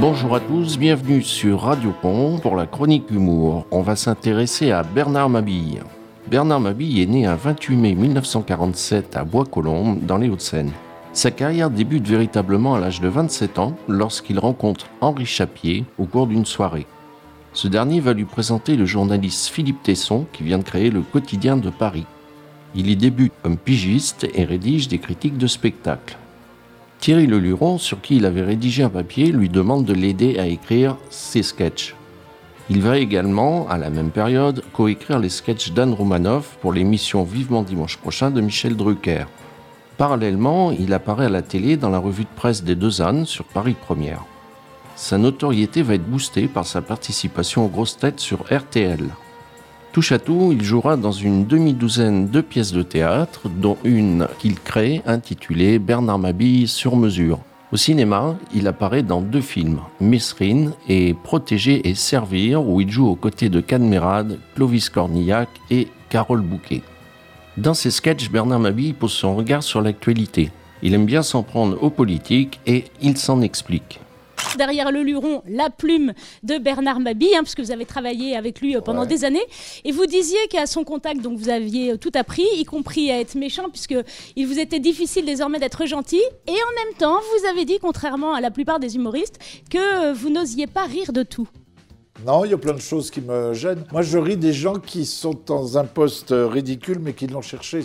Bonjour à tous, bienvenue sur Radio Pont pour la chronique humour. On va s'intéresser à Bernard Mabille. Bernard Mabille est né un 28 mai 1947 à Bois-Colombes, dans les Hauts-de-Seine. Sa carrière débute véritablement à l'âge de 27 ans lorsqu'il rencontre Henri Chapier au cours d'une soirée. Ce dernier va lui présenter le journaliste Philippe Tesson qui vient de créer le Quotidien de Paris. Il y débute comme pigiste et rédige des critiques de spectacles. Thierry Leluron, sur qui il avait rédigé un papier, lui demande de l'aider à écrire ses sketchs. Il va également, à la même période, coécrire les sketchs d'Anne Romanoff pour l'émission Vivement dimanche prochain de Michel Drucker. Parallèlement, il apparaît à la télé dans la revue de presse des Deux Ânes sur Paris Première. Sa notoriété va être boostée par sa participation aux grosses têtes sur RTL. Touche à tout, il jouera dans une demi-douzaine de pièces de théâtre, dont une qu'il crée intitulée Bernard Mabille sur mesure. Au cinéma, il apparaît dans deux films, Mesrine et Protéger et Servir, où il joue aux côtés de Cadmerade, Clovis Cornillac et Carole Bouquet. Dans ses sketchs, Bernard Mabille pose son regard sur l'actualité. Il aime bien s'en prendre aux politiques et il s'en explique derrière le luron la plume de Bernard Mabille, hein, puisque vous avez travaillé avec lui euh, pendant des années. Et vous disiez qu'à son contact, donc vous aviez euh, tout appris, y compris à être méchant, puisque il vous était difficile désormais d'être gentil. Et en même temps, vous avez dit, contrairement à la plupart des humoristes, que euh, vous n'osiez pas rire de tout. Non, il y a plein de choses qui me gênent. Moi, je ris des gens qui sont dans un poste ridicule, mais qui l'ont cherché.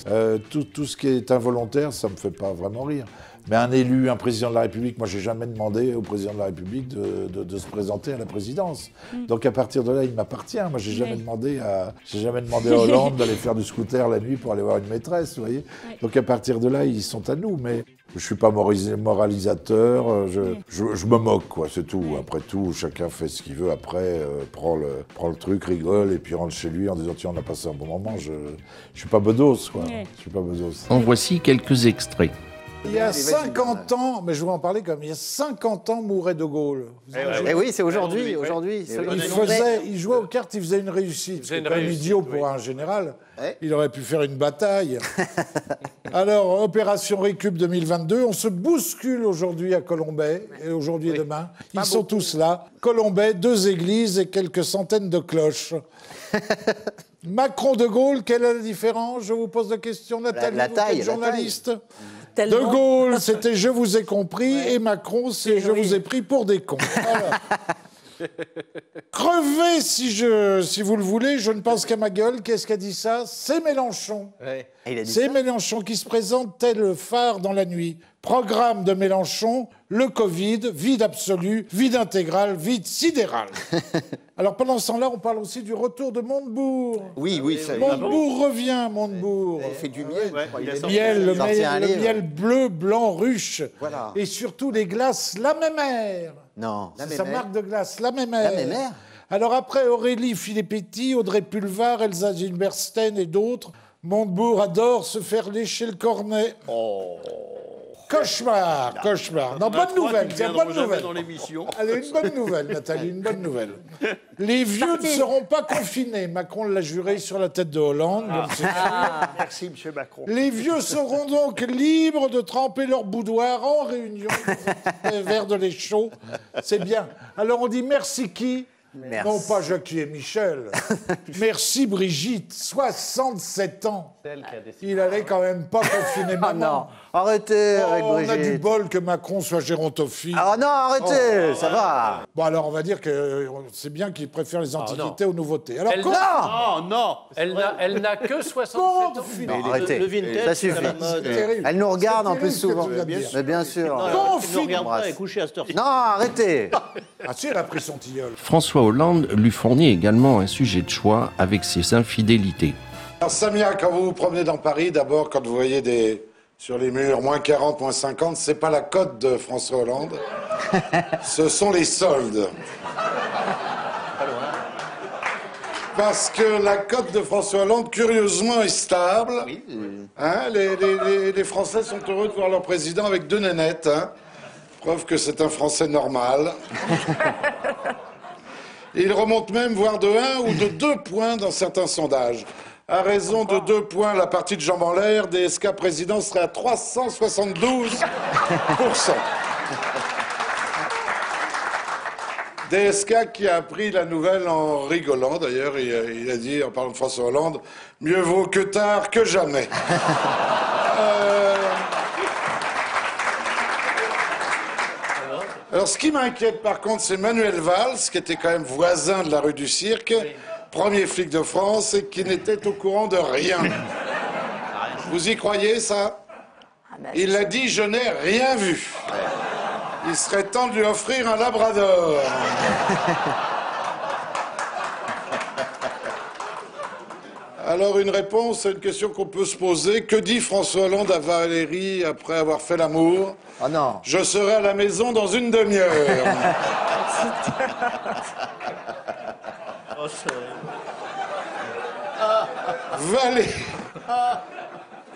tout, tout, ce qui est involontaire, ça me fait pas vraiment rire. Mais un élu, un président de la République, moi, j'ai jamais demandé au président de la République de, se présenter à la présidence. Mm. Donc, à partir de là, il m'appartient. Moi, j'ai jamais demandé à, j'ai jamais demandé à Hollande d'aller faire du scooter la nuit pour aller voir une maîtresse, vous voyez. Donc, à partir de là, ils sont à nous. Mais je suis pas moralisateur. Euh, je, je, me moque, quoi. C'est tout. Après tout, chacun fait ce qu'il veut. Après, euh, prend le, prend le truc, rigole et puis rentre chez lui en disant tiens, on a passé un bon moment. Je, je suis pas bedos, quoi. Je suis pas bedos. En voici quelques extraits. Il y a 50 ans, mais je vais en parler comme il y a 50 il mourait De Gaulle. Eh, eh oui, c'est aujourd'hui. aujourd'hui. Il, faisait, il jouait aux cartes, il faisait une réussite. C'est un idiot pour un général. Il aurait pu faire une bataille. Alors, opération Récup 2022, on se bouscule aujourd'hui à Colombay, et aujourd'hui et demain. Ils sont tous là. Colombay, deux églises et quelques centaines de cloches. Macron de Gaulle, quelle est la différence? Je vous pose la question, Nathalie, la, taille, journaliste. De Gaulle, c'était je vous ai compris, et Macron, c'est je vous ai pris pour des cons. Crevez si, je, si vous le voulez, je ne pense qu'à ma gueule. Qu'est-ce qu'a dit ça? C'est Mélenchon. C'est Mélenchon qui se présente tel le phare dans la nuit. Programme de Mélenchon, le Covid, vide absolu, vide intégral, vide sidéral. Alors pendant ce temps-là, on parle aussi du retour de Montebourg. Oui, oui. Ça, Montebourg revient, Montebourg. Il fait du miel. le, miel le, miel, bleu, blanc, ruche. Et surtout les glaces La Mémère. Non. C'est sa marque de glace, La Mémère. La Mémère alors après Aurélie Filippetti, Audrey Pulvar, Elsa Gilberstein et d'autres, Montebourg adore se faire lécher le cornet. Oh. Cauchemar, cauchemar. Non, bonne nouvelle, tiens, bonne nouvelle. Dans Allez, une bonne nouvelle, Nathalie, une bonne nouvelle. Les vieux ne seront pas confinés. Macron l'a juré sur la tête de Hollande. Ah. ah. merci, monsieur Macron. Les vieux seront donc libres de tremper leur boudoir en réunion verre de lait chaud. C'est bien. Alors on dit merci qui? Non pas Jackie et Michel. Merci Brigitte, 67 ans. Il allait quand même pas confiner ah maman. non, arrêtez oh, avec Brigitte. On a du bol que Macron soit gérontophile. Ah non, arrêtez, oh. ça va. Bon alors on va dire que c'est bien qu'il préfère les ah, antiquités aux nouveautés. Alors elle non, non, elle n'a que 67 ans. Non, arrêtez, le, vintage, ça suffit. Elle nous regarde en plus souvent. Mais bien sûr. Non, elle nous regarde pas, elle est couchée à cette heure Non, arrêtez. Ah si, elle a pris son tilleul. François Hollande lui fournit également un sujet de choix avec ses infidélités. Alors Samia, quand vous vous promenez dans Paris, d'abord quand vous voyez des sur les murs moins 40, moins 50, c'est pas la cote de François Hollande, ce sont les soldes. Parce que la cote de François Hollande, curieusement, est stable. Hein, les, Français sont heureux de voir leur président avec deux nénettes. Hein. Preuve que c'est un Français normal. Il remonte même voire de 1 ou de 2 points dans certains sondages. À raison de 2 points, la partie de Jean en l'air, DSK président serait à 372% DSK qui a appris la nouvelle en rigolant, d'ailleurs, il, a- il a dit, en parlant de François Hollande, mieux vaut que tard que jamais. Euh, Alors, ce qui m'inquiète, par contre, c'est Manuel Valls, qui était quand même voisin de la rue du Cirque, premier flic de France, et qui n'était au courant de rien. Vous y croyez, ça? Il a dit, je n'ai rien vu. Il serait temps de lui offrir un labrador. Alors, une réponse à une question qu'on peut se poser. Que dit François Hollande à Valérie après avoir fait l'amour? Oh non. Je serai à la maison dans une demi-heure. Valérie.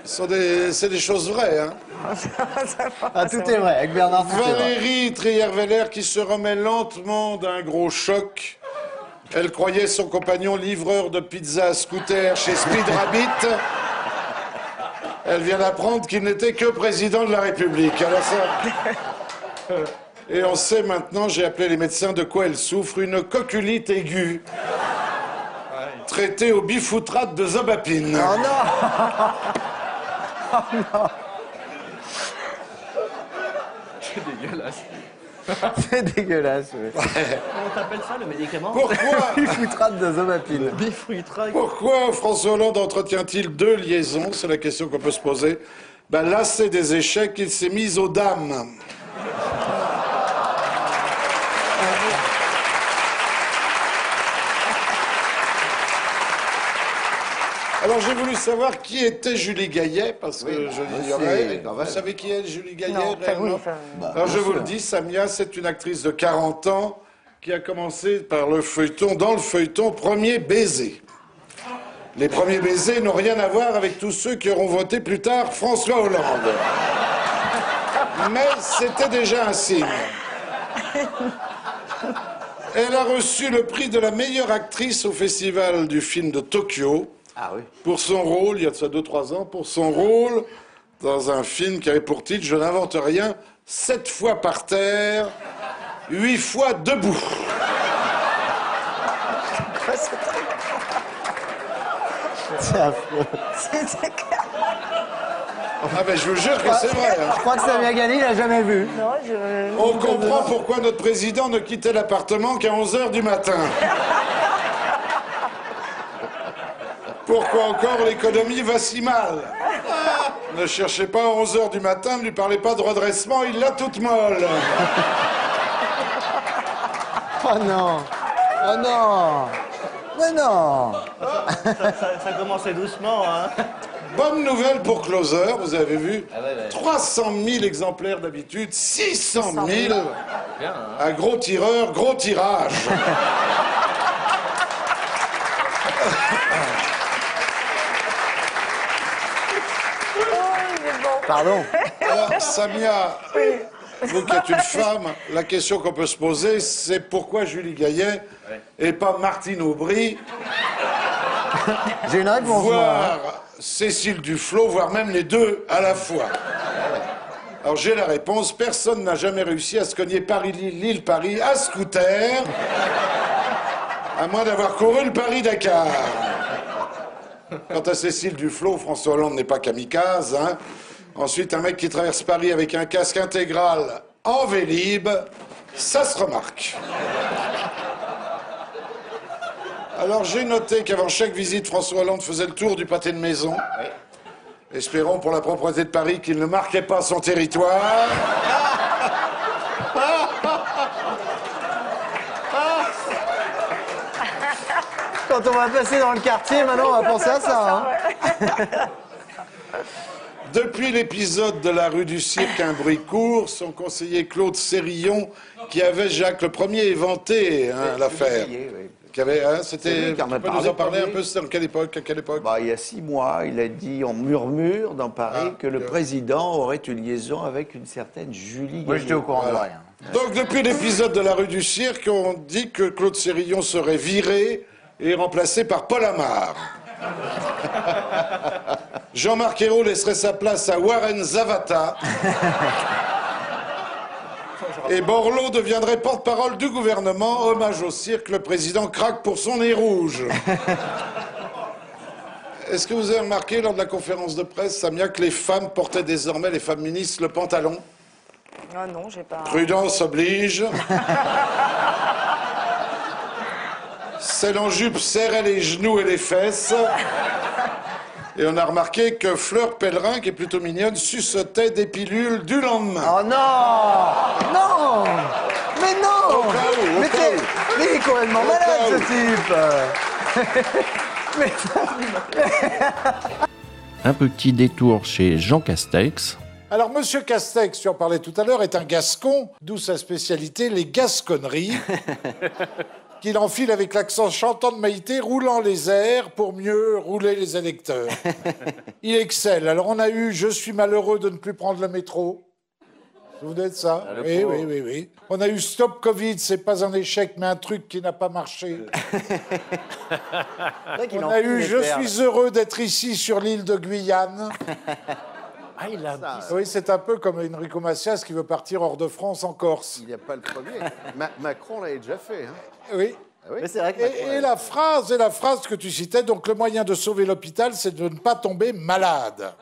Ce sont des- C'est des choses vraies, hein. Ah, tout est vrai. Avec Bernard. Valérie Trier-Veller qui se remet lentement d'un gros choc. Elle croyait son compagnon livreur de pizza à scooter chez Speed Rabbit. Elle vient d'apprendre qu'il n'était que président de la République. Alors ça... Et on sait maintenant, j'ai appelé les médecins, de quoi elle souffre, une coculite aiguë. Traitée au bifoutrate de zobapine. Oh non C'est dégueulasse. oui. Comment t'appelles ça, le médicament Pourquoi Bifoutrate de zomapine. Bifruitra. Pourquoi François Hollande entretient-il deux liaisons? C'est la question qu'on peut se poser. Ben, lassé des échecs, il s'est mis aux dames. Alors j'ai voulu savoir qui était Julie Gaillet, parce que je l'ignorais. quand Vous savez qui est Julie Gaillet Non, pas réellement oui, enfin, Alors je vous le dis, Samia, c'est une actrice de 40 ans qui a commencé par le feuilleton, dans le feuilleton Premier baiser. Les premiers baisers n'ont rien à voir avec tous ceux qui auront voté plus tard François Hollande. Mais c'était déjà un signe. Elle a reçu le prix de la meilleure actrice au festival du film de Tokyo Ah oui. pour son rôle, il y a de ça 2-3 ans, pour son rôle dans un film qui avait pour titre Je n'invente rien, sept fois par terre, huit fois debout. C'est affreux. Ah ben je vous jure que c'est vrai. hein. Je crois que Samia Ghani, il l'a jamais vu. non, je... On comprend pourquoi notre président ne quittait l'appartement qu'à 11h du matin. Pourquoi encore l'économie va si mal Ne cherchez pas à 11h du matin, ne lui parlez pas de redressement, il l'a toute molle. Oh non. Oh non. Mais non. Ça, ça- ça commençait doucement, hein. Bonne nouvelle pour Closer, vous avez vu 300 000 exemplaires d'habitude, 600 000 Un gros tireur, gros tirage. Pardon. Alors, Samia, vous qui êtes une femme, la question qu'on peut se poser, c'est pourquoi Julie Gaillet et pas Martine Aubry, J'ai une réponse, moi. hein. voire Cécile Duflot, voire même les deux à la fois. Alors j'ai la réponse, personne n'a jamais réussi à se cogner Paris-Lille, Lille-Paris à scooter, à moins d'avoir couru le Paris-Dakar. Quant à Cécile Duflot, François Hollande n'est pas kamikaze. Hein. Ensuite, un mec qui traverse Paris avec un casque intégral en Vélib, ça se remarque. Alors j'ai noté qu'avant chaque visite, François Hollande faisait le tour du pâté de maison. Espérons pour la propreté de Paris qu'il ne marquait pas son territoire. Quand on va passer dans le quartier, maintenant, on va penser à ça. hein. Depuis l'épisode de la rue du Cirque, un bruit court, son conseiller Claude Sérillon, qui avait Jacques le Premier éventé hein, l'affaire. Qui avait, hein, c'était, lui qui en tu a peux nous parlé, en parler un peu, c'était dans quelle époque, à quelle époque? Bah, il y a six mois, il a dit en murmure dans Paris Ah, que le que- président aurait une liaison avec une certaine Julie Moi, j'étais au courant de rien. Donc depuis l'épisode de la rue du Cirque, on dit que Claude Sérillon serait viré et remplacé par Paul Amar. Jean-Marc Ayrault laisserait sa place à Warren Zavata. Et Borloo deviendrait porte-parole du gouvernement. Hommage au cirque, le président craque pour son nez rouge. Est-ce que vous avez remarqué lors de la conférence de presse, Samia, que les femmes portaient désormais, les femmes ministres, le pantalon? Ah non, j'ai pas. Prudence oblige. Celle en jupe serrait les genoux et les fesses. Et on a remarqué que Fleur Pellerin, qui est plutôt mignonne, suçotait des pilules du lendemain. Oh non Non Mais non Au cas où, au Mais cas t'es- où. mais il est complètement Au malade cas ce type Mais Un petit détour chez Jean Castex. Alors, Monsieur Castex, tu en parlais tout à l'heure, est un gascon, d'où sa spécialité, les gasconneries, qu'il enfile avec l'accent chantant de Maïté, roulant les airs pour mieux rouler les électeurs. Il excelle. Alors, on a eu Je suis malheureux de ne plus prendre le métro. Vous vous souvenez de ça Oui, oui, oui, oui. On a eu Stop Covid, c'est pas un échec, mais un truc qui n'a pas marché. On a eu Je suis heureux d'être ici sur l'île de Guyane. Ah, il a dit Oui, c'est un peu comme Enrico Macias qui veut partir hors de France en Corse. Il n'y a pas le premier. Ma- Macron l'avait déjà fait. hein. Oui. Mais c'est vrai que et la phrase, et la phrase que tu citais, donc le moyen de sauver l'hôpital, c'est de ne pas tomber malade.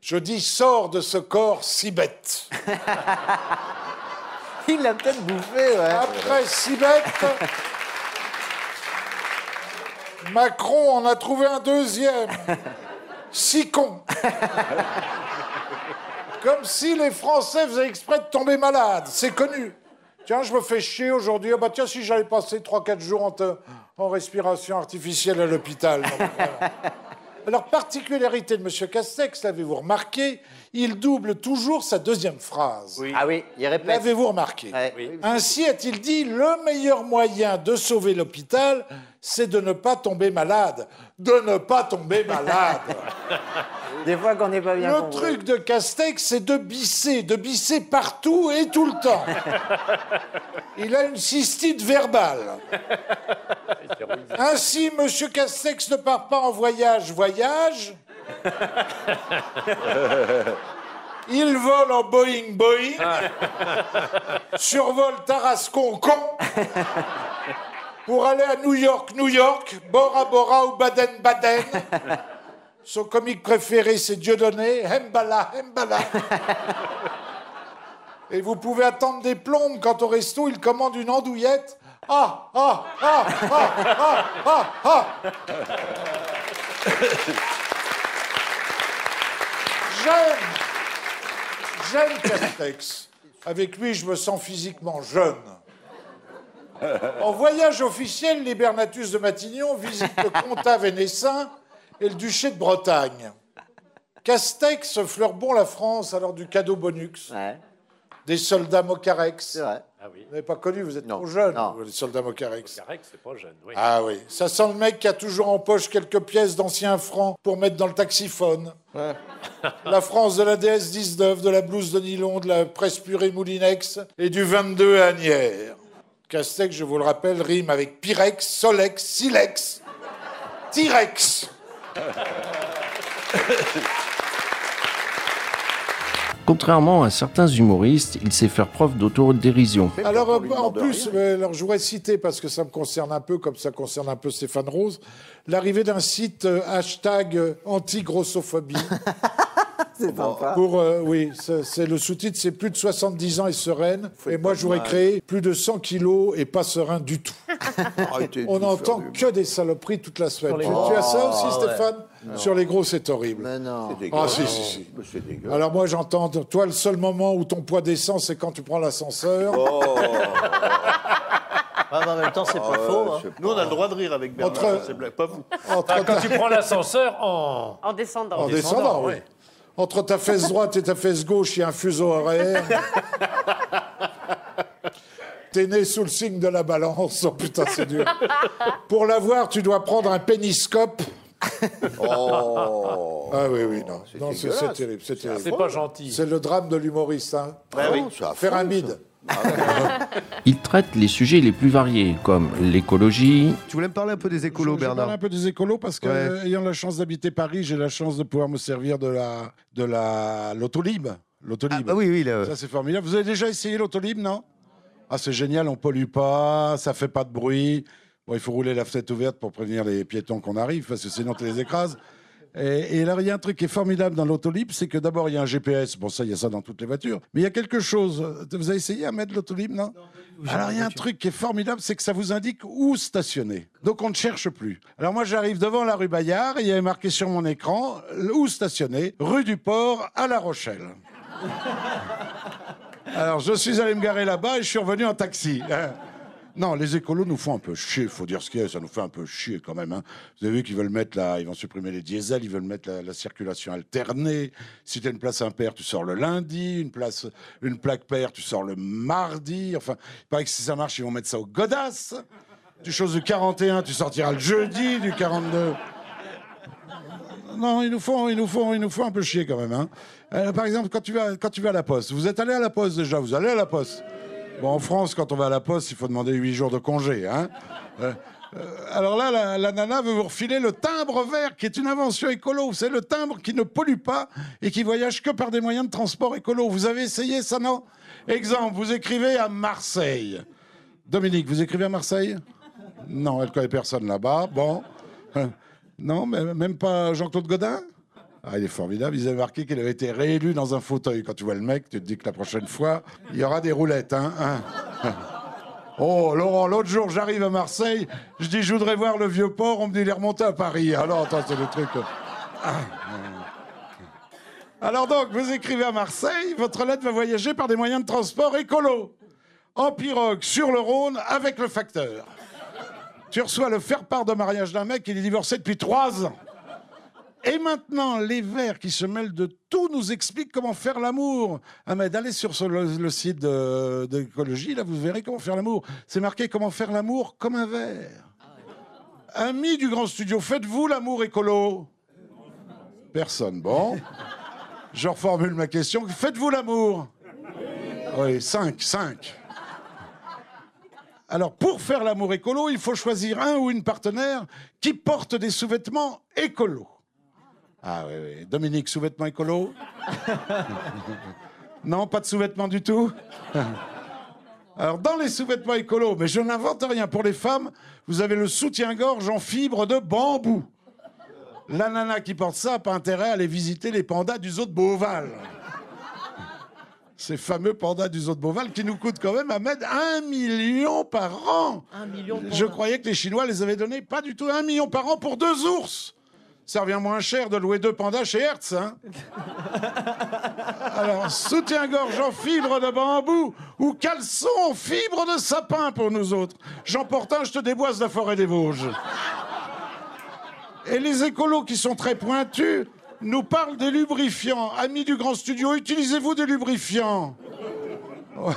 Je dis, sors de ce corps si bête. il l'a peut-être bouffé, ouais. Après si bête, Macron en a trouvé un deuxième. Si con. Comme si les Français faisaient exprès de tomber malades. C'est connu. Tiens, je me fais chier aujourd'hui. Ah bah tiens, si j'allais passer 3-4 jours en, en respiration artificielle à l'hôpital. Alors, particularité de M. Castex, l'avez-vous remarqué, il double toujours sa deuxième phrase. Ah oui, il répète. L'avez-vous remarqué Ouais. Ainsi a-t-il dit, le meilleur moyen de sauver l'hôpital, c'est de ne pas tomber malade. De ne pas tomber malade. Des fois qu'on n'est pas bien le compris. truc de Castex, c'est de bisser, de bisser partout et tout le temps. Il a une cystite verbale. Ainsi, Monsieur Castex ne part pas en voyage, voyage. Il vole en Boeing, Boeing. Survole Tarascon, con. Pour aller à New York, New York, Bora Bora ou Baden Baden. Son comique préféré, c'est Dieudonné, Hembala, Hembala. Et vous pouvez attendre des plombes quand au resto, il commande une andouillette. Ah, ah, ah, ah, ah, ah. J'aime, j'aime Castex. Avec lui, je me sens physiquement jeune. En voyage officiel, l'Hibernatus de Matignon visite le comtat vénessin et le duché de Bretagne. Castex fleure bon la France alors du cadeau bonux, des soldats Mocarex. c'est vrai. Ah oui. Vous n'avez pas connu, vous êtes Non. trop jeune, Non. les soldats Mocarex. Carrec, c'est pas jeune, oui. Ah oui, ça sent le mec qui a toujours en poche quelques pièces d'anciens francs pour mettre dans le taxiphone. La France de la DS 19, de la blouse de nylon, de la presse purée Moulinex et du 22 à Agnières. Castex, je vous le rappelle, rime avec Pyrex, Solex, Silex, Tyrex. Contrairement à certains humoristes, il sait faire preuve d'autodérision. Alors, euh, en plus, euh, alors, je voudrais citer, parce que ça me concerne un peu, comme ça concerne un peu Stéphane Rose, l'arrivée d'un site euh, hashtag euh, anti-grossophobie. C'est sympa. Pour, euh, oui, c'est c'est- le sous-titre, c'est plus de 70 ans et sereine. Et moi, je voudrais créer plus de 100 kilos et pas serein du tout. Arrêtez de On n'entend que des saloperies toute la semaine. Tu, as ça aussi, Stéphane? Sur les gros, c'est horrible. Mais non. Ah, dégueulasse. si, si, si. Mais C'est dégueulasse. Alors moi, j'entends, toi, le seul moment où ton poids descend, c'est quand tu prends l'ascenseur. Ah, mais en même temps, c'est pas ouais, faux. hein. c'est Nous, on a le droit de rire avec Bernard. Entre- ça, c'est blague, Pas vous. Entre Ah, quand ta- tu prends l'ascenseur en... En descendant. En descendant, descendant, oui. ouais. Entre ta fesse droite et ta fesse gauche, il y a un fuseau horaire. T'es né sous le signe de la balance. Oh putain, c'est dur. Pour l'avoir, tu dois prendre un péniscope. Oh. Ah oui, oui, non. C'est Non, c'est terrible. C'est terrible. C'est pas gentil. C'est le drame de l'humoriste. Hein. Ah oui, affreux, Faire un bide. Il traite les sujets les plus variés, comme l'écologie, Tu voulais me parler un peu des écolos, Je- je parle Bernard un peu des écolos parce que, Ouais. euh, ayant la chance d'habiter Paris, j'ai la chance de pouvoir me servir de la, de la l'autolib. L'autolib. Ah, bah oui, oui. le- Ça, c'est formidable. Vous avez déjà essayé l'autolib, non? Ah, c'est génial, on pollue pas, ça fait pas de bruit. Bon, il faut rouler la fenêtre ouverte pour prévenir les piétons qu'on arrive, parce que sinon, tu les écrases. Et, et alors, il y a un truc qui est formidable dans l'autolib, c'est que d'abord, il y a un GPS. Bon, ça, il y a ça dans toutes les voitures. Mais il y a quelque chose. Vous avez essayé à mettre l'autolib, non, Alors, il y a un truc qui est formidable, c'est que ça vous indique où stationner. Donc, on ne cherche plus. Alors, moi, j'arrive devant la rue Bayard, et il y avait marqué sur mon écran où stationner, rue du Port à La Rochelle. Alors, je suis allé me garer là-bas et je suis revenu en taxi. Non, les écolos nous font un peu chier, faut dire ce qu'il y a, ça nous fait un peu chier quand même. hein. Vous avez vu qu'ils veulent mettre la, ils vont supprimer les diesels, ils veulent mettre la, la circulation alternée. Si tu as une place impaire, tu sors le lundi, une place, une plaque paire, tu sors le mardi. Enfin, il paraît que si ça marche, ils vont mettre ça au godasse. Tu choses du 41, tu sortiras le jeudi, du 42. Non, ils nous font, ils nous font, ils nous font un peu chier quand même. hein. Euh, par exemple, quand tu vas, quand tu vas à la poste, vous êtes allé à la poste déjà, vous allez à la poste. Bon, en France, quand on va à la poste, il faut demander 8 jours de congé. Hein Euh, euh, alors là, la, nana veut vous refiler le timbre vert, qui est une invention écolo. C'est le timbre qui ne pollue pas et qui voyage que par des moyens de transport écolo. Vous avez essayé ça, non? Exemple, vous écrivez à Marseille. Dominique, vous écrivez à Marseille? Non, elle connaît personne là-bas. Bon. Euh, Non, mais même pas Jean-Claude Godin? Ah, il est formidable. Ils avaient marqué qu'il avait été réélu dans un fauteuil. Quand tu vois le mec, tu te dis que la prochaine fois, il y aura des roulettes. Hein, hein. Oh, Laurent, l'autre jour, j'arrive à Marseille, je dis, je voudrais voir le vieux port. On me dit, il est à Paris. Alors, attends, c'est le truc. euh. Ah. Alors donc, vous écrivez à Marseille, votre lettre va voyager par des moyens de transport écolo. En pirogue, sur le Rhône, avec le facteur. Tu reçois le faire-part de mariage d'un mec, il est divorcé depuis trois ans. Et maintenant, les Verts qui se mêlent de tout nous expliquent comment faire l'amour. Ahmed, allez sur le, site d'écologie, là, vous verrez comment faire l'amour. C'est marqué comment faire l'amour comme un verre. Amis du grand studio, faites-vous l'amour écolo Personne. Bon. Je reformule ma question. Faites-vous l'amour Oui, 5, 5. Alors, pour faire l'amour écolo, il faut choisir un ou une partenaire qui porte des sous-vêtements écolos. Ah oui, oui. Dominique, sous-vêtements écolo? Non, pas de sous-vêtements du tout? Alors, dans les sous-vêtements écolos, mais je n'invente rien, pour les femmes, vous avez le soutien-gorge en fibre de bambou. La nana qui porte ça n'a pas intérêt à aller visiter les pandas du zoo de Beauval. Ces fameux pandas du zoo de Beauval qui nous coûtent quand même à mettre un million par an. Un million de Je croyais que les Chinois les avaient donnés pas du tout un million par an pour deux ours. Ça revient moins cher de louer deux pandas chez Hertz. Hein Alors, soutien-gorge en fibre de bambou ou caleçon en fibre de sapin pour nous autres. J'emporte un, je te déboise la forêt des Vosges. Et les écolos qui sont très pointus nous parlent des lubrifiants. Amis du grand studio, utilisez-vous des lubrifiants?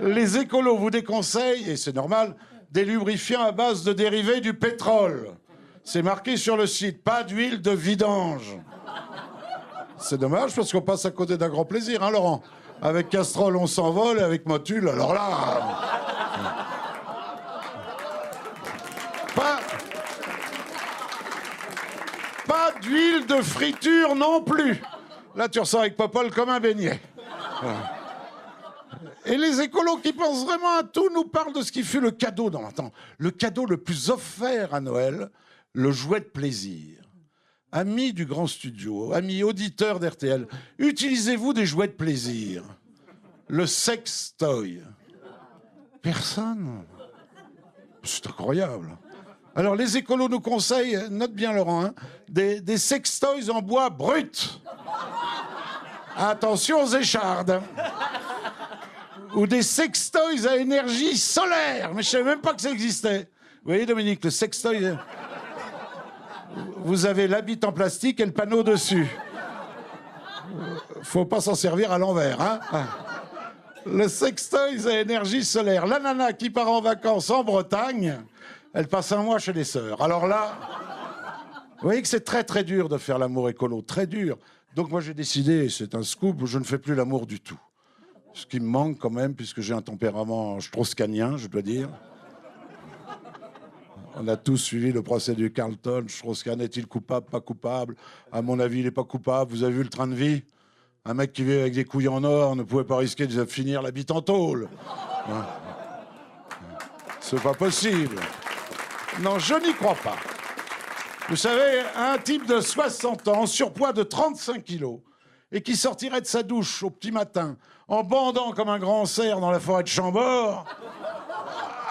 Les écolos vous déconseillent, et c'est normal, des lubrifiants à base de dérivés du pétrole. C'est marqué sur le site, pas d'huile de vidange. C'est dommage parce qu'on passe à côté d'un grand plaisir, hein, Laurent Avec Castrol, on s'envole, et avec Motul, alors là. Pas. D'huile de friture non plus. Là, tu ressors avec Popol comme un beignet. Et les écolos qui pensent vraiment à tout nous parlent de ce qui fut le cadeau dans temps. Le cadeau le plus offert à Noël, le jouet de plaisir. Amis du grand studio, amis auditeurs d'RTL, utilisez-vous des jouets de plaisir? Le sex toy. Personne. C'est incroyable. Alors les écolos nous conseillent, note bien Laurent, hein, des, des sextoys en bois brut. Attention aux échardes. Ou des sextoys à énergie solaire. Mais je savais même pas que ça existait. Vous voyez Dominique, le sextoy... Vous avez l'habit en plastique et le panneau dessus. Faut pas s'en servir à l'envers, hein Le sextoy à énergie solaire. La nana qui part en vacances en Bretagne, elle passe un mois chez les sœurs. Alors là, vous voyez que c'est très très dur de faire l'amour écolo, très dur. Donc moi j'ai décidé, c'est un scoop, je ne fais plus l'amour du tout. Ce qui me manque quand même, puisque j'ai un tempérament strauss-canien, je dois dire. On a tous suivi le procès du Carlton. Strauss-Kahn est-il coupable, pas coupable? À mon avis, il n'est pas coupable. Vous avez vu le train de vie? Un mec qui vit avec des couilles en or ne pouvait pas risquer de finir la bite en tôle. C'est pas possible. Non, je n'y crois pas. Vous savez, un type de 60 ans, surpoids de 35 kilos, et qui sortirait de sa douche au petit matin en bandant comme un grand cerf dans la forêt de Chambord.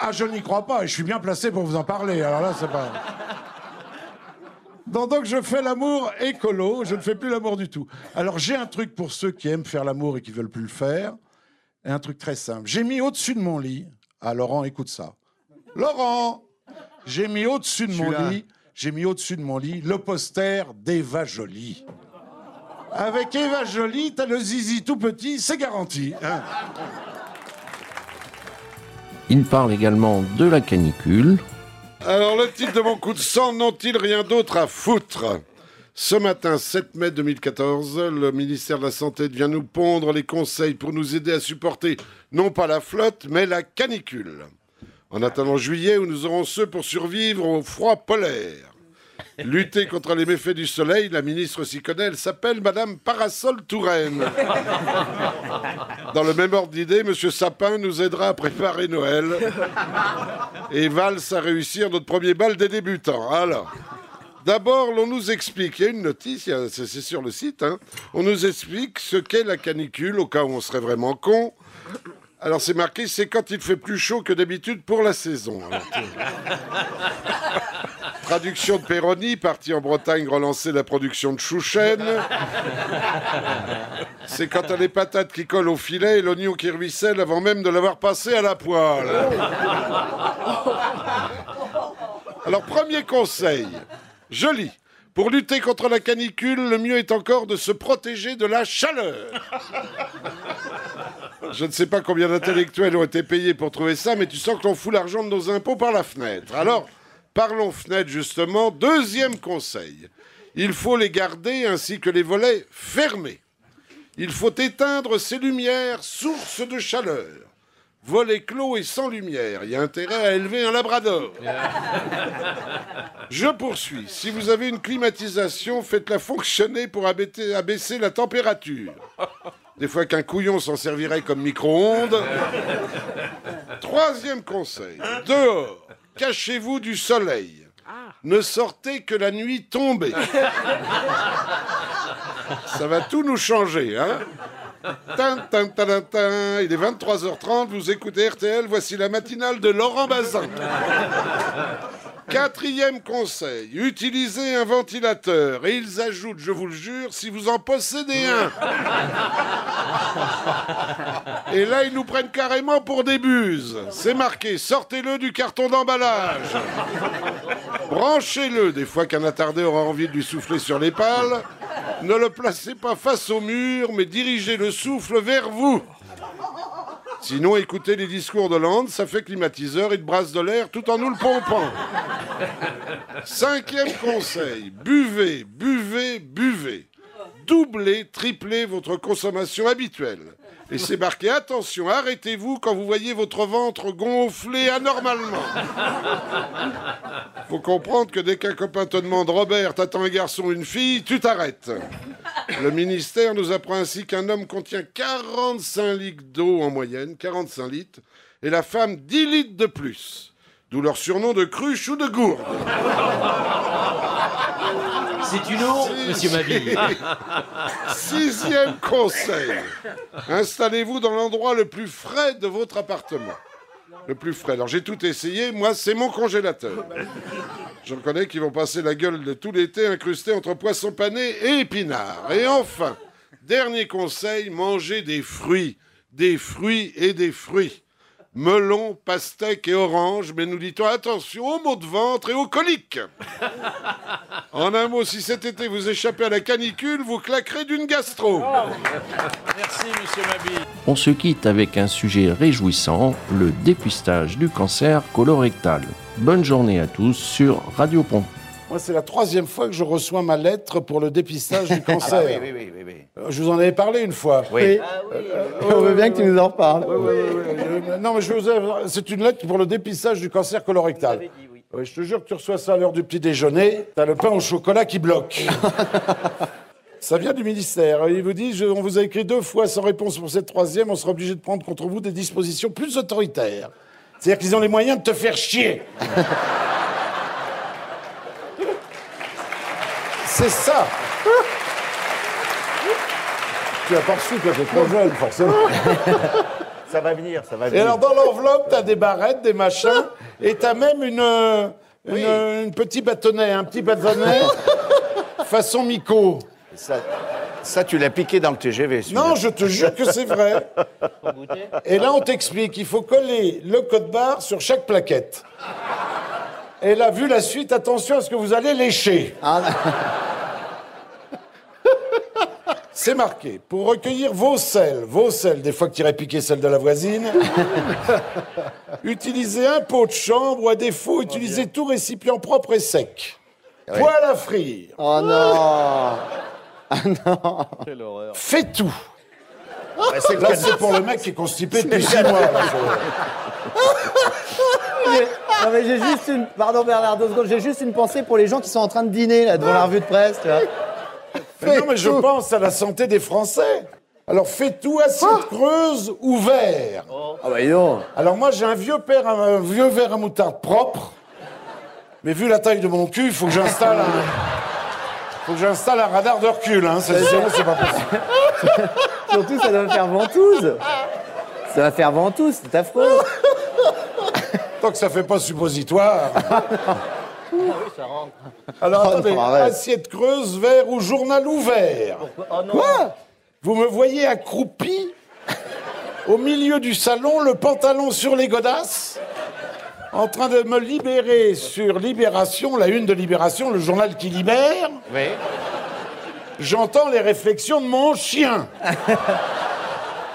Ah, je n'y crois pas, et je suis bien placé pour vous en parler. Alors là, c'est pas. Donc, donc, je fais l'amour écolo, je ne fais plus l'amour du tout. Alors j'ai un truc pour ceux qui aiment faire l'amour et qui veulent plus le faire, et un truc très simple. J'ai mis au-dessus de mon lit. Ah Laurent, écoute ça. Laurent, j'ai mis au-dessus de mon lit, j'ai mis au-dessus de mon lit le poster d'Eva Jolie. Avec Eva Jolie, t'as le zizi tout petit, c'est garanti. hein. Il parle également de la canicule. Alors, le titre de mon coup de sang n'ont-ils rien d'autre à foutre? Ce matin, 7 mai 2014, le ministère de la Santé vient nous pondre les conseils pour nous aider à supporter non pas la flotte, mais la canicule. En attendant juillet, où nous aurons ceux pour survivre au froid polaire. Lutter contre les méfaits du soleil, la ministre s'y connaît, elle s'appelle Madame Parasol Touraine. Dans le même ordre d'idée, Monsieur Sapin nous aidera à préparer Noël et Valls à réussir notre premier bal des débutants. Alors, d'abord, l'on nous explique, il y a une notice, c'est sur le site, hein. on nous explique ce qu'est la canicule, au cas où on serait vraiment con. Alors c'est marqué, c'est quand il fait plus chaud que d'habitude pour la saison. Alors, Traduction de Perroni, parti en Bretagne relancer la production de chouchen. C'est quand t'as les patates qui collent au filet et l'oignon qui ruisselle avant même de l'avoir passé à la poêle. Alors, premier conseil, je lis. Pour lutter contre la canicule, le mieux est encore de se protéger de la chaleur. Je ne sais pas combien d'intellectuels ont été payés pour trouver ça, mais tu sens que l'on fout l'argent de nos impôts par la fenêtre. Alors, parlons fenêtre justement. Deuxième conseil, il faut les garder ainsi que les volets fermés. Il faut éteindre ces lumières, source de chaleur. Volets clos et sans lumière. Il y a intérêt à élever un labrador. Je poursuis. Si vous avez une climatisation, faites-la fonctionner pour abaisser la température. Des fois qu'un couillon s'en servirait comme micro-ondes. Troisième conseil. Dehors, cachez-vous du soleil. Ne sortez que la nuit tombée. Ça va tout nous changer, hein. Il est 23h30, vous écoutez RTL, voici la matinale de Laurent Bazin. Quatrième conseil, utilisez un ventilateur. Et ils ajoutent, je vous le jure, si vous en possédez un. Et là, ils nous prennent carrément pour des buses. C'est marqué, sortez-le du carton d'emballage. Branchez-le, des fois qu'un attardé aura envie de lui souffler sur les pales. Ne le placez pas face au mur, mais dirigez le souffle vers vous. Sinon, écoutez les discours de Land, ça fait climatiseur, il brasse de l'air tout en nous le pompant. Cinquième conseil, buvez, buvez, buvez. Doublez, triplez votre consommation habituelle. Et c'est marqué, attention, arrêtez-vous quand vous voyez votre ventre gonfler anormalement. Faut comprendre que dès qu'un copain te demande Robert, t'attends un garçon une fille, tu t'arrêtes. Le ministère nous apprend ainsi qu'un homme contient 45 litres d'eau en moyenne, 45 litres, et la femme 10 litres de plus. D'où leur surnom de cruche ou de gourde. C'est une eau, monsieur Mabille. Sixième conseil. Installez-vous dans l'endroit le plus frais de votre appartement. Le plus frais. Alors j'ai tout essayé, moi c'est mon congélateur. J'en connais qui vont passer la gueule de tout l'été incrustés entre poissons panés et épinards. Et enfin, dernier conseil, mangez des fruits. Des fruits et des fruits. Melon, pastèque et orange, mais nous dit-on attention aux maux de ventre et aux coliques. En un mot, si cet été vous échappez à la canicule, vous claquerez d'une gastro. Merci, monsieur Mabille. On se quitte avec un sujet réjouissant, le dépistage du cancer colorectal. Bonne journée à tous sur Radio Pont. Moi, c'est la troisième fois que je reçois ma lettre pour le dépistage du cancer. Ah oui, oui, oui, oui, oui. Je vous en avais parlé une fois. Oui. On veut bien que tu nous en reparles. Euh, non, mais je vous ai- c'est une lettre pour le dépistage du cancer colorectal. Oui, je te jure que tu reçois ça à l'heure du petit déjeuner, t'as le pain au chocolat qui bloque. Ça vient du ministère. Il vous dit, je- on vous a écrit deux fois sans réponse pour cette troisième, on sera obligé de prendre contre vous des dispositions plus autoritaires. C'est-à-dire qu'ils ont les moyens de te faire chier. C'est ça. Tu as pas reçu, toi, t'es trop jeune, forcément. Ça va venir, ça va Et venir. alors, dans l'enveloppe, t'as des barrettes, des machins, et t'as même une, euh, une, Oui. euh, une petit bâtonnet, un petit bâtonnet façon Miko. Ça, ça, tu l'as piqué dans le TGV. celui-là. Non, je te jure que c'est vrai. Et là, on t'explique, il faut coller le code barre sur chaque plaquette. Et là, vu la suite, attention à ce que vous allez lécher. C'est marqué. Pour recueillir vos selles, vos selles, des fois que tu irais piquer celle de la voisine, utilisez un pot de chambre ou à défaut, utilisez tout récipient propre et sec. Poêle à frire. Oh non Ah non Quelle horreur. Fais tout. Bah, c'est Là, c'est pour le mec qui est constipé depuis six mois. là, Non mais j'ai juste une... Pardon Bernard, deux secondes. J'ai juste une pensée pour les gens qui sont en train de dîner là devant la revue de presse, tu vois. Mais non, mais je pense à la santé des Français. Alors fais tout assiette creuse ou verre. Ah bah dis donc. Alors moi j'ai un vieux père, un vieux verre à moutarde propre. Mais vu la taille de mon cul, il faut que j'installe un. Faut que j'installe un radar de recul, hein. C'est sinon, c'est pas possible. Surtout ça doit faire ventouse. Ça va faire ventouse, c'est affreux. Tant que ça fait pas suppositoire. Oui, ça rentre. Alors Oh attendez, non, arrête. assiette creuse, verre ou journal ouvert. Oh non. Quoi Vous me voyez accroupi au milieu du salon, le pantalon sur les godasses, en train de me libérer sur Libération, la une de Libération, le journal qui libère. Oui. J'entends les réflexions de mon chien.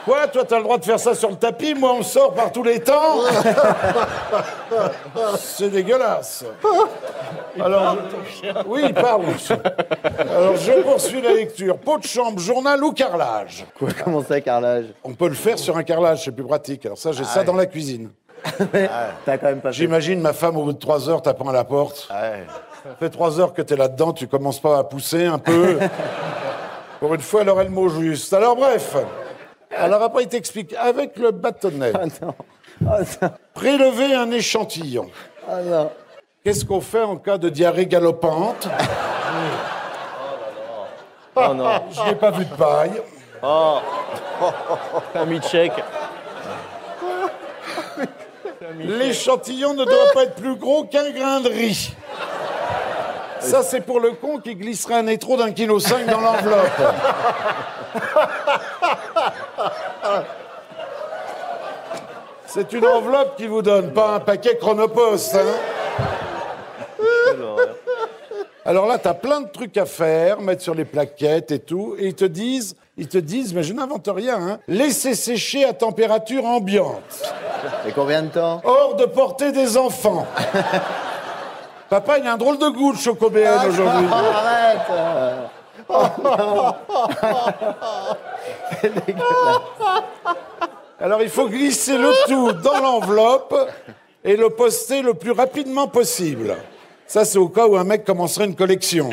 Quoi, toi, t'as le droit de faire ça sur le tapis, moi, on sort par tous les temps C'est dégueulasse. Alors, oui, il parle. Alors, je poursuis la lecture. Pot de chambre, journal ou carrelage? Quoi, comment ça, carrelage? On peut le faire sur un carrelage, c'est plus pratique. Alors ça, j'ai ça dans la cuisine. T'as quand même pas fait. J'imagine ma femme au bout de trois heures tapant à la porte. Ouais. Ça fait trois heures que t'es là-dedans, tu commences pas à pousser un peu. Pour une fois, elle aurait le mot juste. Alors bref. Alors après, il t'explique, avec le bâtonnet, Ah non. Non. prélever un échantillon. Non. Qu'est-ce qu'on fait en cas de diarrhée galopante Oh non. Je n'ai pas vu de paille. Oh. Un mi-check. L'échantillon ne doit pas être plus gros qu'un grain de riz. Ça, c'est pour le con qui glisserait un étro d'un kilo cinq dans l'enveloppe. C'est une enveloppe qui vous donne, pas un paquet chronopost. hein. Alors là, tu as plein de trucs à faire, mettre sur les plaquettes et tout, et ils te disent, ils te disent, mais je n'invente rien, hein, laissez sécher à température ambiante, Et combien de temps? Hors de portée des enfants. Papa, il a un drôle de goût, le chocobéen aujourd'hui. Oh, arrête. Oh non. Alors il faut glisser le tout dans l'enveloppe et le poster le plus rapidement possible. Ça, c'est au cas où un mec commencerait une collection.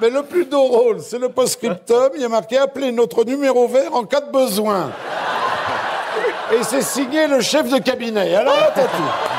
Mais le plus drôle, c'est le post-scriptum. Il y a marqué Appelez notre numéro vert en cas de besoin. Et c'est signé le chef de cabinet. Alors t'as tout.